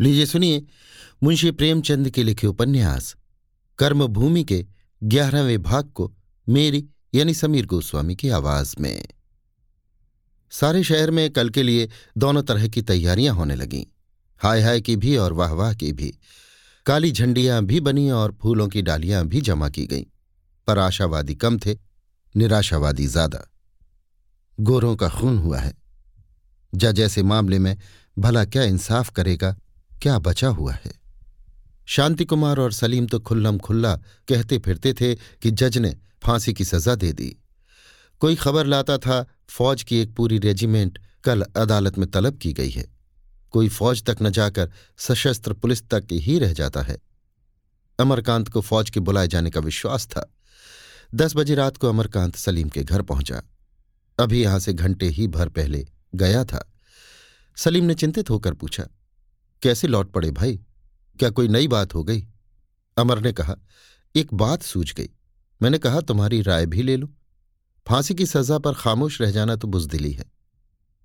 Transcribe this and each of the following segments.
लीजिए, सुनिए। मुंशी प्रेमचंद के लिखे उपन्यास, कर्मभूमि के ग्यारहवें भाग को मेरी, यानी समीर गोस्वामी की आवाज़ में। सारे शहर में कल के लिए दोनों तरह की तैयारियाँ होने लगीं। हाय हाय की भी और वाह वाह की भी। काली झंडियाँ भी बनी और फूलों की डालियाँ भी जमा की गईं। पर आशावादी कम थे, निराशावादी ज़्यादा। गोरों का खून हुआ है। जज ऐसे मामले में भला क्या इंसाफ करेगा क्या बचा हुआ है? शांति कुमार और सलीम तो खुल्लम खुल्ला कहते फिरते थे कि जज ने फांसी की सजा दे दी। कोई खबर लाता था, फौज की एक पूरी रेजिमेंट कल अदालत में तलब की गई है। कोई फौज तक न जाकर सशस्त्र पुलिस तक ही रह जाता है। अमरकांत को फौज के बुलाए जाने का विश्वास था। दस बजे रात को अमरकांत सलीम के घर पहुँचा। अभी यहाँ से घंटे ही भर पहले गया था। सलीम ने चिंतित होकर पूछा कैसे लौट पड़े भाई? क्या कोई नई बात हो गई? अमर ने कहा, एक बात सूझ गई। मैंने कहा, तुम्हारी राय भी ले लो। फांसी की सजा पर खामोश रह जाना तो बुजदिली है।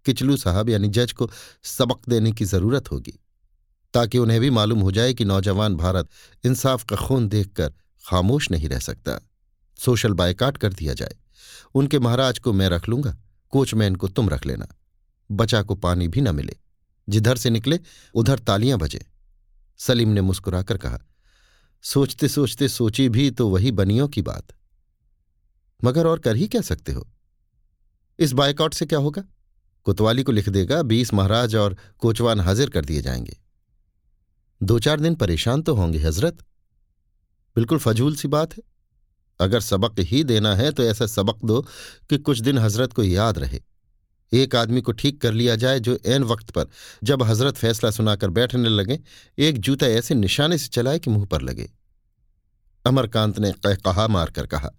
किचलू साहब यानी जज को सबक देने की ज़रूरत होगी, ताकि उन्हें भी मालूम हो जाए कि नौजवान भारत इंसाफ का खून देखकर खामोश नहीं रह सकता। सोशल बायकाट कर दिया जाए। उनके महाराज को मैं रख लूँगा, कोचमैन को तुम रख लेना। बचा को पानी भी न मिले। जिधर से निकले, उधर तालियाँ बजे। सलीम ने मुस्कुराकर कहा सोचते सोचते सोची भी तो वही बनियों की बात। मगर और कर ही क्या सकते हो? इस बायकॉट से क्या होगा? कोतवाली को लिख देगा, बीस महाराज और कोचवान हाजिर कर दिए जाएँगे। दो चार दिन परेशान तो होंगे, हज़रत। बिल्कुल फजूल सी बात है। अगर सबक ही देना है तो ऐसा सबक दो कि कुछ दिन हज़रत को याद रहे। एक आदमी को ठीक कर लिया जाए जो एन वक्त पर, जब हज़रत फैसला सुनाकर बैठने लगे, एक जूता ऐसे निशाने से चलाए कि मुँह पर लगे। अमरकांत ने कहा मारकर कहा,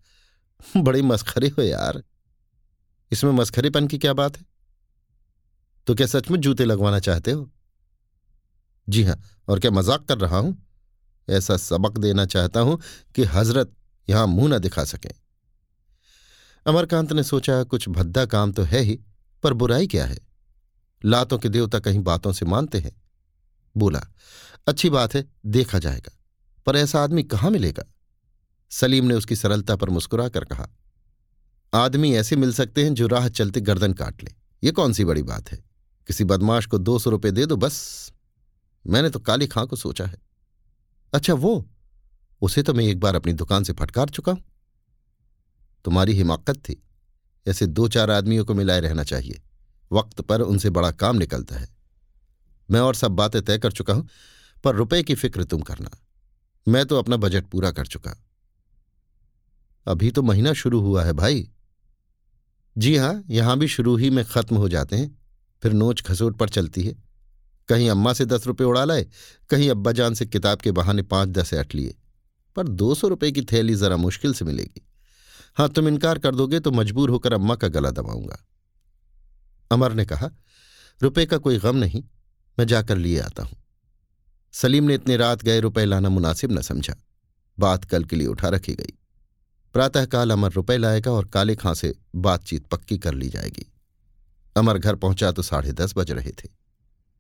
बड़ी मस्खरे हो यार। इसमें मस्खरेपन की क्या बात है? तो क्या सचमुच जूते लगवाना चाहते हो? जी हाँ, और क्या मज़ाक कर रहा हूँ? ऐसा सबक देना चाहता हूँ कि हज़रत यहाँ मुँह न दिखा सकें। अमरकांत ने सोचा, कुछ भद्दा काम तो है ही। पर बुराई क्या है? लातों के देवता कहीं बातों से मानते हैं। बोला, अच्छी बात है, देखा जाएगा, पर ऐसा आदमी कहाँ मिलेगा? सलीम ने उसकी सरलता पर मुस्कुराकर कहा, आदमी ऐसे मिल सकते हैं जो राह चलते गर्दन काट ले। ये कौन सी बड़ी बात है? किसी बदमाश को दो सौ रुपये दे दो बस। मैंने तो काली खां को सोचा है। अच्छा वो, उसे तो मैं एक बार अपनी दुकान से फटकार चुका हूँ। तुम्हारी हिमाकत थी। ऐसे दो चार आदमियों को मिलाए रहना चाहिए। वक्त पर उनसे बड़ा काम निकलता है। मैं और सब बातें तय कर चुका हूँ, पर रुपए की फ़िक्र तुम करना। मैं तो अपना बजट पूरा कर चुका। अभी तो महीना शुरू हुआ है भाई। जी हाँ, यहाँ भी शुरू ही में खत्म हो जाते हैं, फिर नोच खसोट पर चलती है। कहीं अम्मा से दस रुपये उड़ा लाए, कहीं अब्बा जान से किताब के बहाने पाँच दस अट लिए, पर दो सौ रुपये की थैली जरा मुश्किल से मिलेगी। हाँ तुम इनकार कर दोगे तो मजबूर होकर अम्मा का गला दबाऊँगा। अमर ने कहा, रुपए का कोई गम नहीं, मैं जाकर लिए आता हूँ। सलीम ने इतने रात गए रुपए लाना मुनासिब न समझा। बात कल के लिए उठा रखी गई। प्रातःकाल अमर रुपए लाएगा और काले खां से बातचीत पक्की कर ली जाएगी। अमर घर पहुँचा तो साढ़े दस बज रहे थे।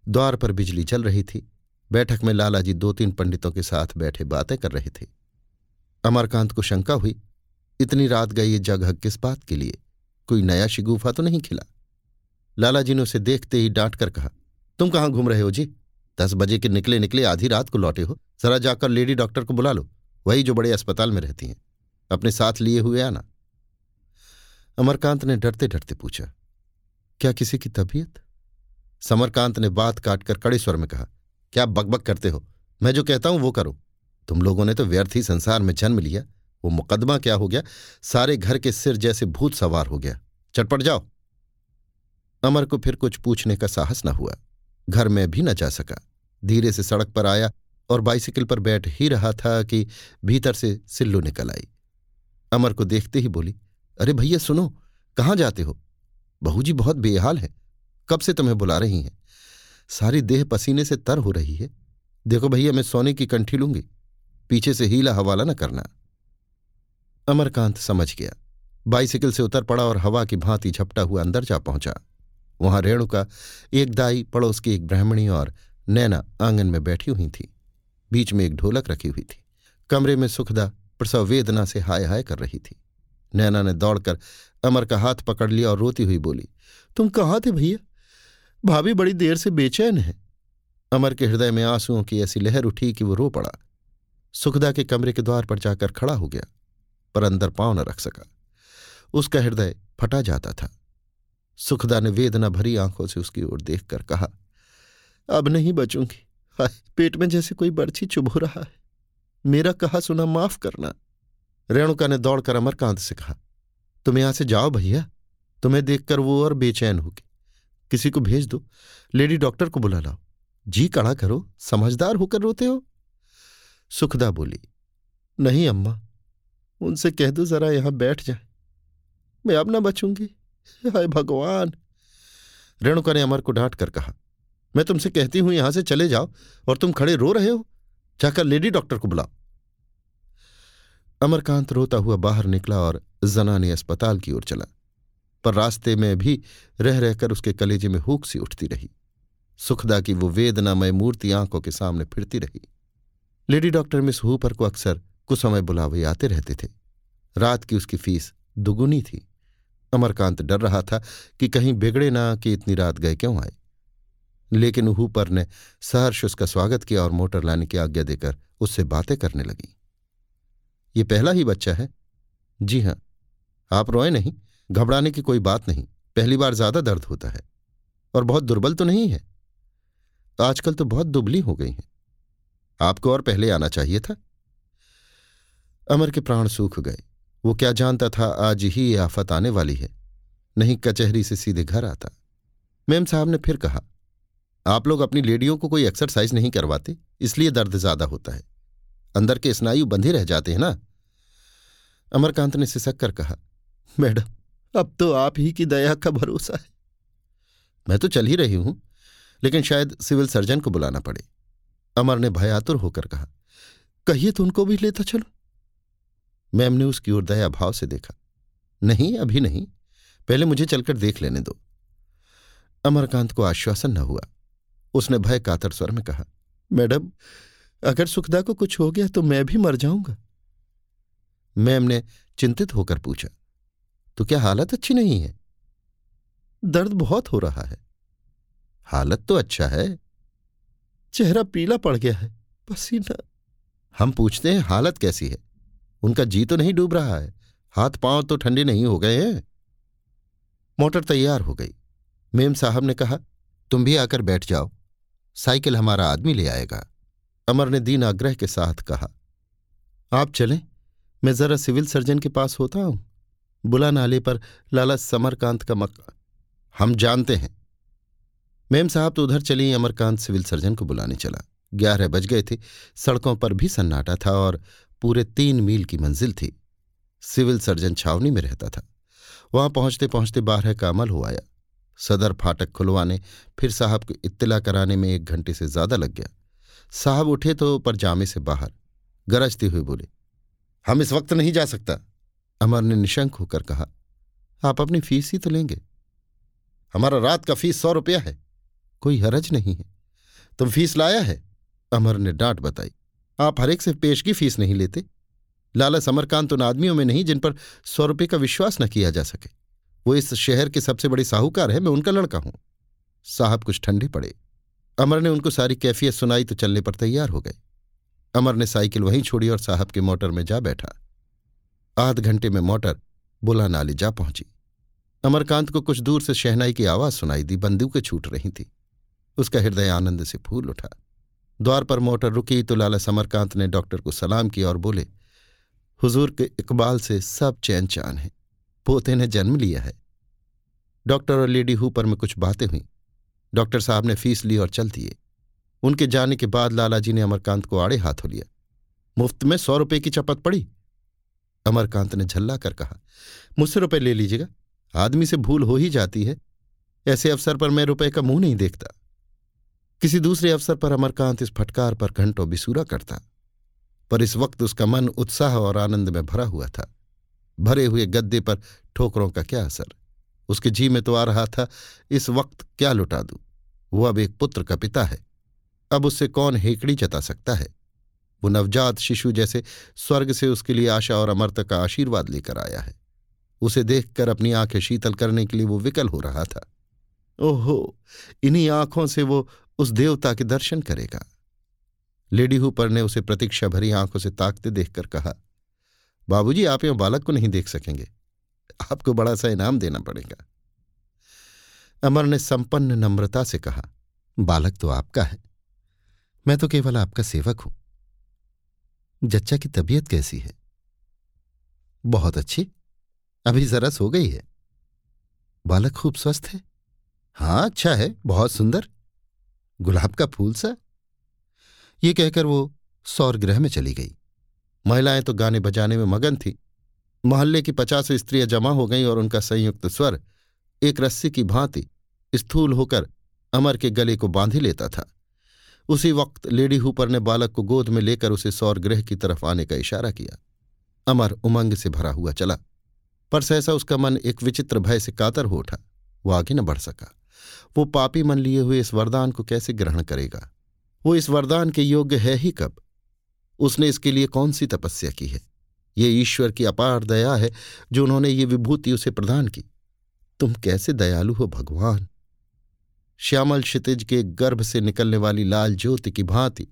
द्वार पर बिजली चल रही थी। बैठक में लालाजी दो तीन पंडितों के साथ बैठे बातें कर रहे थे। अमरकांत को शंका हुई इतनी रात गई ये जगह किस बात के लिए? कोई नया शिगुफा तो नहीं खिला? लालाजी ने उसे देखते ही डांट कर कहा, तुम कहाँ घूम रहे हो जी? दस बजे के निकले निकले आधी रात को लौटे हो। जरा जाकर लेडी डॉक्टर को बुला लो। वही जो बड़े अस्पताल में रहती हैं। अपने साथ लिए हुए आना। अमरकांत ने डरते डरते पूछा, क्या किसी की तबीयत? समरकांत ने बात काटकर कड़े स्वर में कहा, क्या बकबक करते हो? मैं जो कहता हूँ वो करो। तुम लोगों ने तो व्यर्थ ही संसार में जन्म लिया। वो मुकदमा क्या हो गया? सारे घर के सिर जैसे भूत सवार हो गया। चटपट जाओ। अमर को फिर कुछ पूछने का साहस न हुआ। घर में भी न जा सका। धीरे से सड़क पर आया और बाइसिकल पर बैठ ही रहा था कि भीतर से सिल्लू निकल आई। अमर को देखते ही बोली, अरे भैया, सुनो, कहाँ जाते हो? बहू जी बहुत बेहाल है। कब से तुम्हें बुला रही हैं? सारी देह पसीने से तर हो रही है। देखो भैया, मैं सोने की कंठी लूँगी। पीछे से हीला हवाला न करना। अमरकांत समझ गया। बाइसिकल से उतर पड़ा और हवा की भांति झपटा हुआ अंदर जा पहुँचा। वहाँ रेणु का एक दाई, पड़ोस की एक ब्राह्मणी और नैना आँगन में बैठी हुई थी। बीच में एक ढोलक रखी हुई थी। कमरे में सुखदा, प्रसव वेदना से हाय हाय कर रही थी। नैना ने दौड़कर अमर का हाथ पकड़ लिया और रोती हुई बोली, तुम कहाँ थे भैया? भाभी बड़ी देर से बेचैन है। अमर के हृदय में आंसुओं की ऐसी लहर उठी कि वो रो पड़ा। सुखदा के कमरे के द्वार पर जाकर खड़ा हो गया। पर अंदर पाँव न रख सका। उसका हृदय फटा जाता था। सुखदा ने वेदना भरी आँखों से उसकी ओर देखकर कहा, अब नहीं बचूँगी। हाय, पेट में जैसे कोई बर्छी चुभ हो रहा है। मेरा कहा सुना माफ़ करना। रेणुका ने दौड़कर अमरकांत से कहा, तुम यहाँ से जाओ भैया। तुम्हें देखकर वो और बेचैन होगी। किसी को भेज दो। लेडी डॉक्टर को बुला लाओ। जी कड़ा करो। समझदार होकर रोते हो। सुखदा बोली, नहीं अम्मा। उनसे कह दो जरा यहाँ बैठ जाए। मैं अब ना बचूँगी। हाय भगवान। रेणुका ने अमर को डांट कर कहा, मैं तुमसे कहती हूँ, यहाँ से चले जाओ और तुम खड़े रो रहे हो। जाकर लेडी डॉक्टर को बुलाओ। अमरकांत रोता हुआ बाहर निकला और जनानी अस्पताल की ओर चला, पर रास्ते में भी रह रहकर उसके कलेजे में हुक सी उठती रही। सुखदा की वो वेदनामय मूर्ति आँखों के सामने फिरती रही। लेडी डॉक्टर मिस हुपर को अक्सर कुछ समय बुलावे आते रहते थे। रात की उसकी फ़ीस दुगुनी थी। अमरकांत डर रहा था कि कहीं बिगड़े ना कि इतनी रात गए क्यों आए। लेकिन हुपर ने सहर्ष उसका स्वागत किया और मोटर लाने की आज्ञा देकर उससे बातें करने लगी। ये पहला ही बच्चा है? जी हाँ। आप रोए नहीं। घबराने की कोई बात नहीं। पहली बार ज़्यादा दर्द होता है। और बहुत दुर्बल तो नहीं है। आजकल तो बहुत दुबली हो गई हैं। आपको और पहले आना चाहिए था? अमर के प्राण सूख गए। वो क्या जानता था, आज ही ये आफत आने वाली है। नहीं, कचहरी से सीधे घर आता। मेम साहब ने फिर कहा, आप लोग अपनी लेडियों को कोई एक्सरसाइज नहीं करवाते, इसलिए दर्द ज़्यादा होता है। अंदर के स्नायु बंधे रह जाते हैं ना? अमरकांत ने सिसक कर कहा, मैडम, अब तो आप ही की दया का भरोसा है। मैं तो चल ही रही हूँ, लेकिन शायद सिविल सर्जन को बुलाना पड़े। अमर ने भयातुर होकर कहा, कहिए तो उनको भी लेता चलो। मैम ने उसकी ओर दया भाव से देखा। नहीं, अभी नहीं। पहले मुझे चलकर देख लेने दो। अमरकांत को आश्वासन न हुआ। उसने भय कातर स्वर में कहा, मैडम, अगर सुखदा को कुछ हो गया तो मैं भी मर जाऊँगा। मैम ने चिंतित होकर पूछा तो क्या हालत अच्छी नहीं है? दर्द बहुत हो रहा है। हालत तो अच्छा है। चेहरा पीला पड़ गया है, पसीना। हम पूछते हैं हालत कैसी है? उनका जी तो नहीं डूब रहा है। हाथ पाँव तो ठंडे नहीं हो गए हैं। मोटर तैयार हो गई। मेम साहब ने कहा, तुम भी आकर बैठ जाओ। साइकिल हमारा आदमी ले आएगा। अमर ने दीन आग्रह के साथ कहा, आप चलें। मैं जरा सिविल सर्जन के पास होता हूँ। बुला नाले पर लाला समरकांत का मक्का हम जानते हैं। मेम साहब तो उधर चली। अमरकांत सिविल सर्जन को बुलाने चला। ग्यारह बज गए थे। सड़कों पर भी सन्नाटा था और पूरे तीन मील की मंजिल थी। सिविल सर्जन छावनी में रहता था। वहाँ पहुँचते पहुँचते बारह का अमल हो आया। सदर फाटक खुलवाने, फिर साहब को इत्तला कराने में एक घंटे से ज़्यादा लग गया। साहब उठे तो पर जामे से बाहर, गरजते हुए बोले, हम इस वक्त नहीं जा सकता। अमर ने निशंक होकर कहा, आप अपनी फ़ीस ही तो लेंगे। हमारा रात का फ़ीस सौ रुपया है। कोई हरज नहीं है। तुम फ़ीस लाया है? अमर ने डांट बताई। आप हरेक से पेश की फ़ीस नहीं लेते। लाला समरकांत उन आदमियों में नहीं जिन पर सौ रुपये का विश्वास न किया जा सके। वो इस शहर के सबसे बड़े साहूकार है, मैं उनका लड़का हूँ। साहब कुछ ठंडे पड़े। अमर ने उनको सारी कैफियत सुनाई तो चलने पर तैयार हो गए। अमर ने साइकिल वहीं छोड़ी और साहब के मोटर में जा बैठा। आध घंटे में मोटर बुला नाली जा पहुँची। अमरकांत को कुछ दूर से शहनाई की आवाज़ सुनाई दी, बंदूकें छूट रही थी। उसका हृदय आनंद से फूल उठा। द्वार पर मोटर रुकी तो लाला समरकांत ने डॉक्टर को सलाम किया और बोले, हुजूर के इकबाल से सब चैन चान है। पोते ने जन्म लिया है। डॉक्टर और लेडी हुपर में कुछ बातें हुई। डॉक्टर साहब ने फ़ीस ली और चल दिए। उनके जाने के बाद लालाजी ने अमरकांत को आड़े हाथों लिया। मुफ़्त में सौ रुपए की चपत पड़ी। अमरकांत ने झल्ला कर कहा, मुझसे रुपए ले लीजिएगा। आदमी से भूल हो ही जाती है। ऐसे अवसर पर मैं रुपए का मुँह नहीं देखता। किसी दूसरे अवसर पर अमरकांत इस फटकार पर घंटों बिसूरा करता, पर इस वक्त उसका मन उत्साह और आनंद में भरा हुआ था। भरे हुए गद्दे पर ठोकरों का क्या असर? उसके जी में तो आ रहा था, इस वक्त क्या लुटा दूँ? वो अब एक पुत्र का पिता है। अब उससे कौन हेकड़ी जता सकता है? वो नवजात शिशु जैसे स्वर्ग से उसके लिए आशा और अमरता का आशीर्वाद लेकर आया है। उसे देखकर अपनी आँखें शीतल करने के लिए वो विकल हो रहा था। ओहो, इन्हीं आँखों से वो उस देवता के दर्शन करेगा। लेडी हुपर ने उसे प्रतीक्षा भरी आँखों से ताकते देखकर कहा, बाबूजी, आप यहाँ बालक को नहीं देख सकेंगे। आपको बड़ा सा इनाम देना पड़ेगा। अमर ने संपन्न नम्रता से कहा, बालक तो आपका है। मैं तो केवल आपका सेवक हूँ। जच्चा की तबीयत कैसी है? बहुत अच्छी। अभी जरा सो गई है। बालक खूब स्वस्थ है? हाँ अच्छा है। बहुत सुंदर। गुलाब का फूल सा ये कहकर वो सौर ग्रह में चली गई। महिलाएँ तो गाने बजाने में मगन थी। मोहल्ले की पचास स्त्रियाँ जमा हो गईं और उनका संयुक्त स्वर एक रस्सी की भांति स्थूल होकर अमर के गले को बांधे लेता था। उसी वक्त लेडी हुपर ने बालक को गोद में लेकर उसे सौर ग्रह की तरफ़ आने का इशारा किया। अमर उमंग से भरा हुआ चला, पर सहसा उसका मन एक विचित्र भय से कातर हो उठा। वो आगे न बढ़ सका। वो पापी मन लिए हुए इस वरदान को कैसे ग्रहण करेगा? वो इस वरदान के योग्य है ही कब? उसने इसके लिए कौन सी तपस्या की है? ये ईश्वर की अपार दया है जो उन्होंने ये विभूति उसे प्रदान की। तुम कैसे दयालु हो भगवान? श्यामल क्षितिज के गर्भ से निकलने वाली लाल ज्योति की भांति,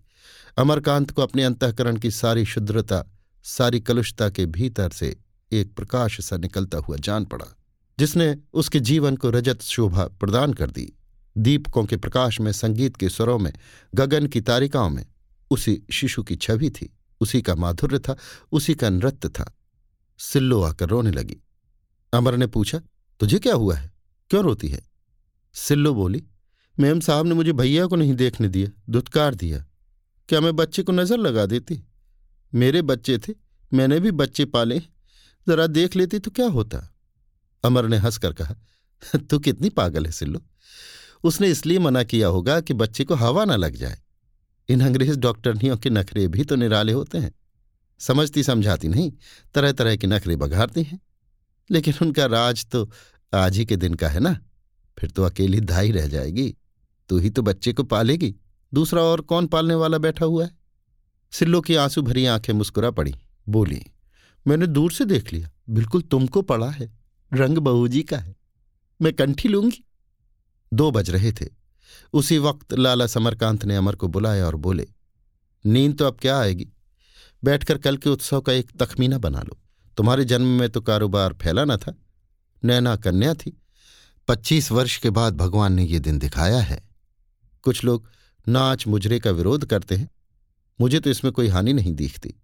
अमरकांत को अपने अंतकरण की सारी शुद्रता, सारी कलुषता के भीतर से एक प्रकाश सा निकलता हुआ जान पड़ा। जिसने उसके जीवन को रजत शोभा प्रदान कर दी। दीपकों के प्रकाश में, संगीत के स्वरों में, गगन की तारिकाओं में, उसी शिशु की छवि थी, उसी का माधुर्य था, उसी का नृत्य था। सिल्लो आकर रोने लगी। अमर ने पूछा, तुझे क्या हुआ है? क्यों रोती है? सिल्लो बोली, मेम, साहब ने मुझे भैया को नहीं देखने दिया, दुत्कार दिया। क्या मैं बच्चे को नज़र लगा देती? मेरे बच्चे थे, मैंने भी बच्चे पाले जरा देख लेती तो क्या होता? अमर ने हंसकर कहा, तू कितनी पागल है, सिल्लू। उसने इसलिए मना किया होगा कि बच्चे को हवा ना लग जाए। इन अंग्रेज़ डॉक्टरनियों के नखरे भी तो निराले होते हैं। समझती समझाती नहीं तरह तरह के नखरे बघारती हैं। लेकिन उनका राज तो आज ही के दिन का है ना। फिर तो अकेली धाई रह जाएगी। तू ही तो बच्चे को पालेगी। दूसरा और कौन पालने वाला बैठा हुआ है? सिल्लो की आँसू भरी आँखें मुस्कुरा पड़ी। बोली, मैंने दूर से देख लिया। बिल्कुल तुमको पड़ा है। रंग बहू जी का है। मैं कंठी लूँगी। दो बज रहे थे। उसी वक्त लाला समरकांत ने अमर को बुलाया और बोले, नींद तो अब क्या आएगी? बैठकर कल के उत्सव का एक तखमीना बना लो। तुम्हारे जन्म में तो कारोबार फैला न था, नैना कन्या थी। पच्चीस वर्ष के बाद भगवान ने ये दिन दिखाया है। कुछ लोग नाच मुजरे का विरोध करते हैं। मुझे तो इसमें कोई हानि नहीं दिखती।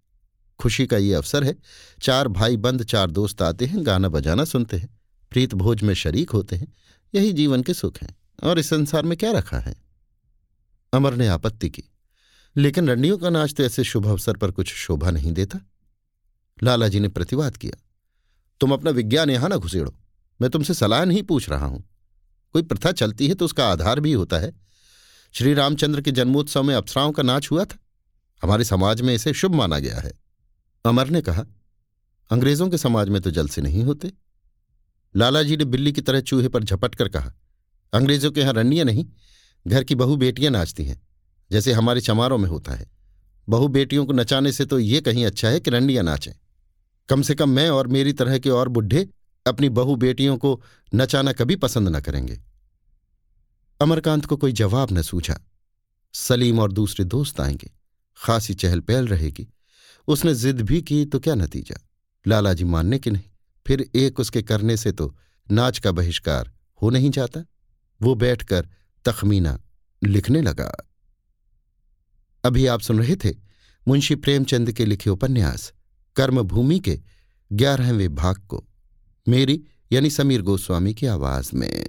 खुशी का ये अवसर है। चार भाई बंद, चार दोस्त आते हैं, गाना बजाना सुनते हैं, प्रीत भोज में शरीक होते हैं, यही जीवन के सुख हैं। और इस संसार में क्या रखा है? अमर ने आपत्ति की। लेकिन रंडियों का नाच तो ऐसे शुभ अवसर पर कुछ शोभा नहीं देता। लालाजी ने प्रतिवाद किया, तुम अपना विज्ञान यहाँ ना घुसेड़ो। मैं तुमसे सलाह नहीं पूछ रहा हूँ। कोई प्रथा चलती है तो उसका आधार भी होता है। श्री रामचंद्र के जन्मोत्सव में अप्सराओं का नाच हुआ था। हमारे समाज में इसे शुभ माना गया है। अमर ने कहा, अंग्रेज़ों के समाज में तो जलसे नहीं होते। लालाजी ने बिल्ली की तरह चूहे पर झपट कर कहा, अंग्रेज़ों के यहाँ रनियाँ नहीं, घर की बहु बेटियाँ नाचती हैं, जैसे हमारे चमारों में होता है। बहु बेटियों को नचाने से तो ये कहीं अच्छा है कि रंडियाँ नाचें। कम से कम मैं और मेरी तरह के और बुढ़े अपनी बहु बेटियों को नचाना कभी पसंद न करेंगे। अमरकांत को कोई जवाब न सूझा। सलीम और दूसरे दोस्त आएँगे। खासी चहल पहल रहेगी। उसने जिद भी की तो क्या नतीजा? लालाजी मानने के नहीं? फिर एक उसके करने से तो नाच का बहिष्कार हो नहीं जाता। वो बैठकर तखमीना लिखने लगा। अभी आप सुन रहे थे मुंशी प्रेमचंद के लिखे उपन्यास, कर्मभूमि के ग्यारहवें भाग को, मेरी यानी समीर गोस्वामी की आवाज़ में।